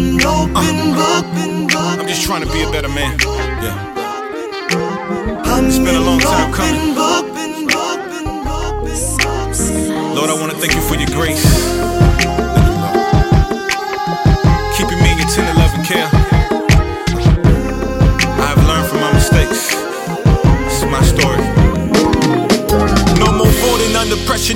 an open book. I'm just trying to be a better man. Yeah. It's been a long time coming. Lord, I want to thank you for your grace.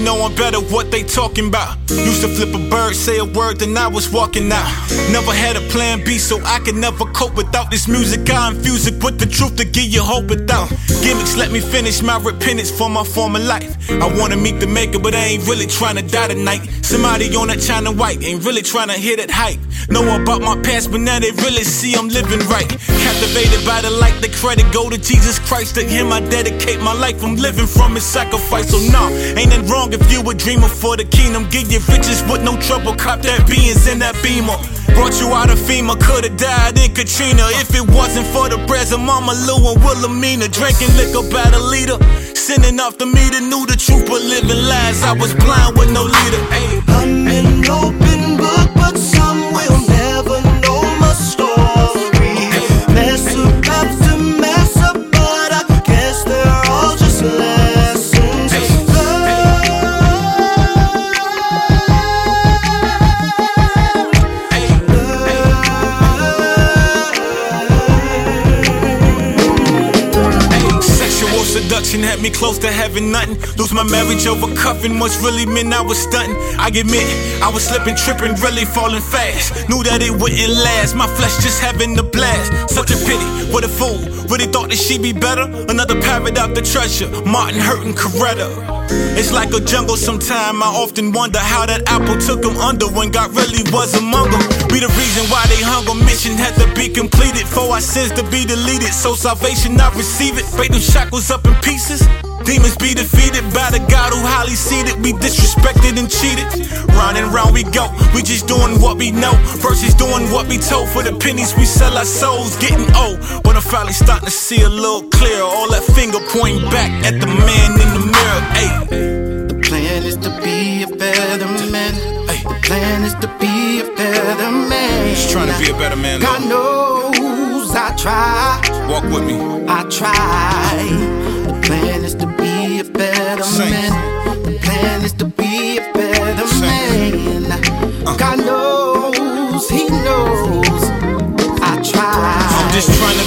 No one better what they talking about. Used to flip a bird, say a word, then I was walking out. Never had a plan B, so I could never cope without this music. I infuse it with the truth to give you hope without gimmicks. Let me finish my repentance for my former life. I wanna meet the maker, but I ain't really trying to die tonight. Somebody on that China white ain't really trying to hit it hype. Know about my past, but now they really see I'm living right. Captivated by the light, the credit go to Jesus Christ. To him I dedicate my life. I'm living from his sacrifice. So nah, ain't it wrong if you a dreamer for the kingdom. Give your riches with no trouble. Cop that beans in that beamer. Brought you out of FEMA, could've died in Katrina if it wasn't for the prayers of Mama Lou and Wilhelmina. Drinking liquor by the leader, sending off the meter, knew the truth but living lies. I was blind with no leader. Ayy. Sexual had me close to having nothing. Lose my marriage over cuffing, much really meant I was stunting. I admit, I was slipping, tripping, really falling fast. Knew that it wouldn't last, my flesh just having the blast. Such a pity, what a fool. Really thought that she'd be better. Another parrot out the treasure, Martin hurting Coretta. It's like a jungle sometime. I often wonder how that apple took him under when God really was among them. Be the reason why they hung a mission had to be completed for our sins to be deleted. So salvation I receive it. Break them shackles up in pieces. Demons be defeated by the God who highly seated. We disrespected and cheated. Round and round we go. We just doing what we know versus doing what we told. For the pennies we sell our souls, getting old. But I'm finally starting to see a little clearer. All that finger pointing back at the man in the try, Walk with me. I try.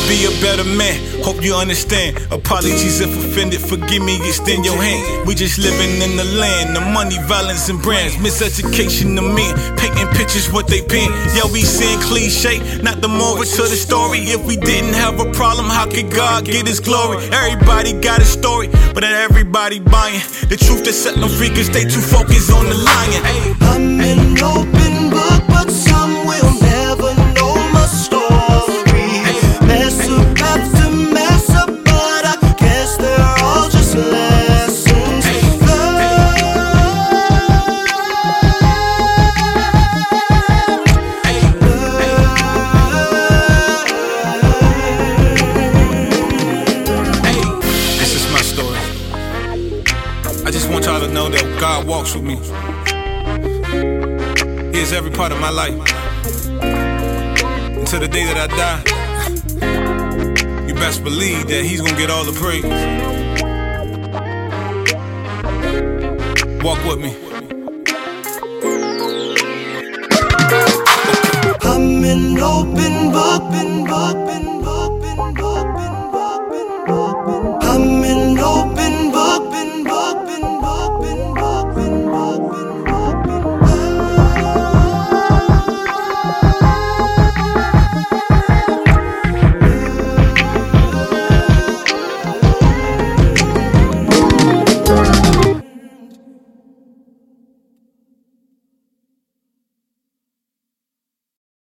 Be a better man. Hope you understand. Apologies if offended. Forgive me, extend your hand. We just living in the land. The money, violence, and brands. Miseducation of men. Painting pictures what they paint. Yeah, we saying cliche. Not the moral to the story. If we didn't have a problem, how could God get his glory? Everybody got a story, but not everybody buying. The truth that set them free, cause they too focused on the lion. I'm an open know that God walks with me. He is every part of my life. Until the day that I die, you best believe that He's gonna get all the praise. Walk with me. I'm an open book, open book.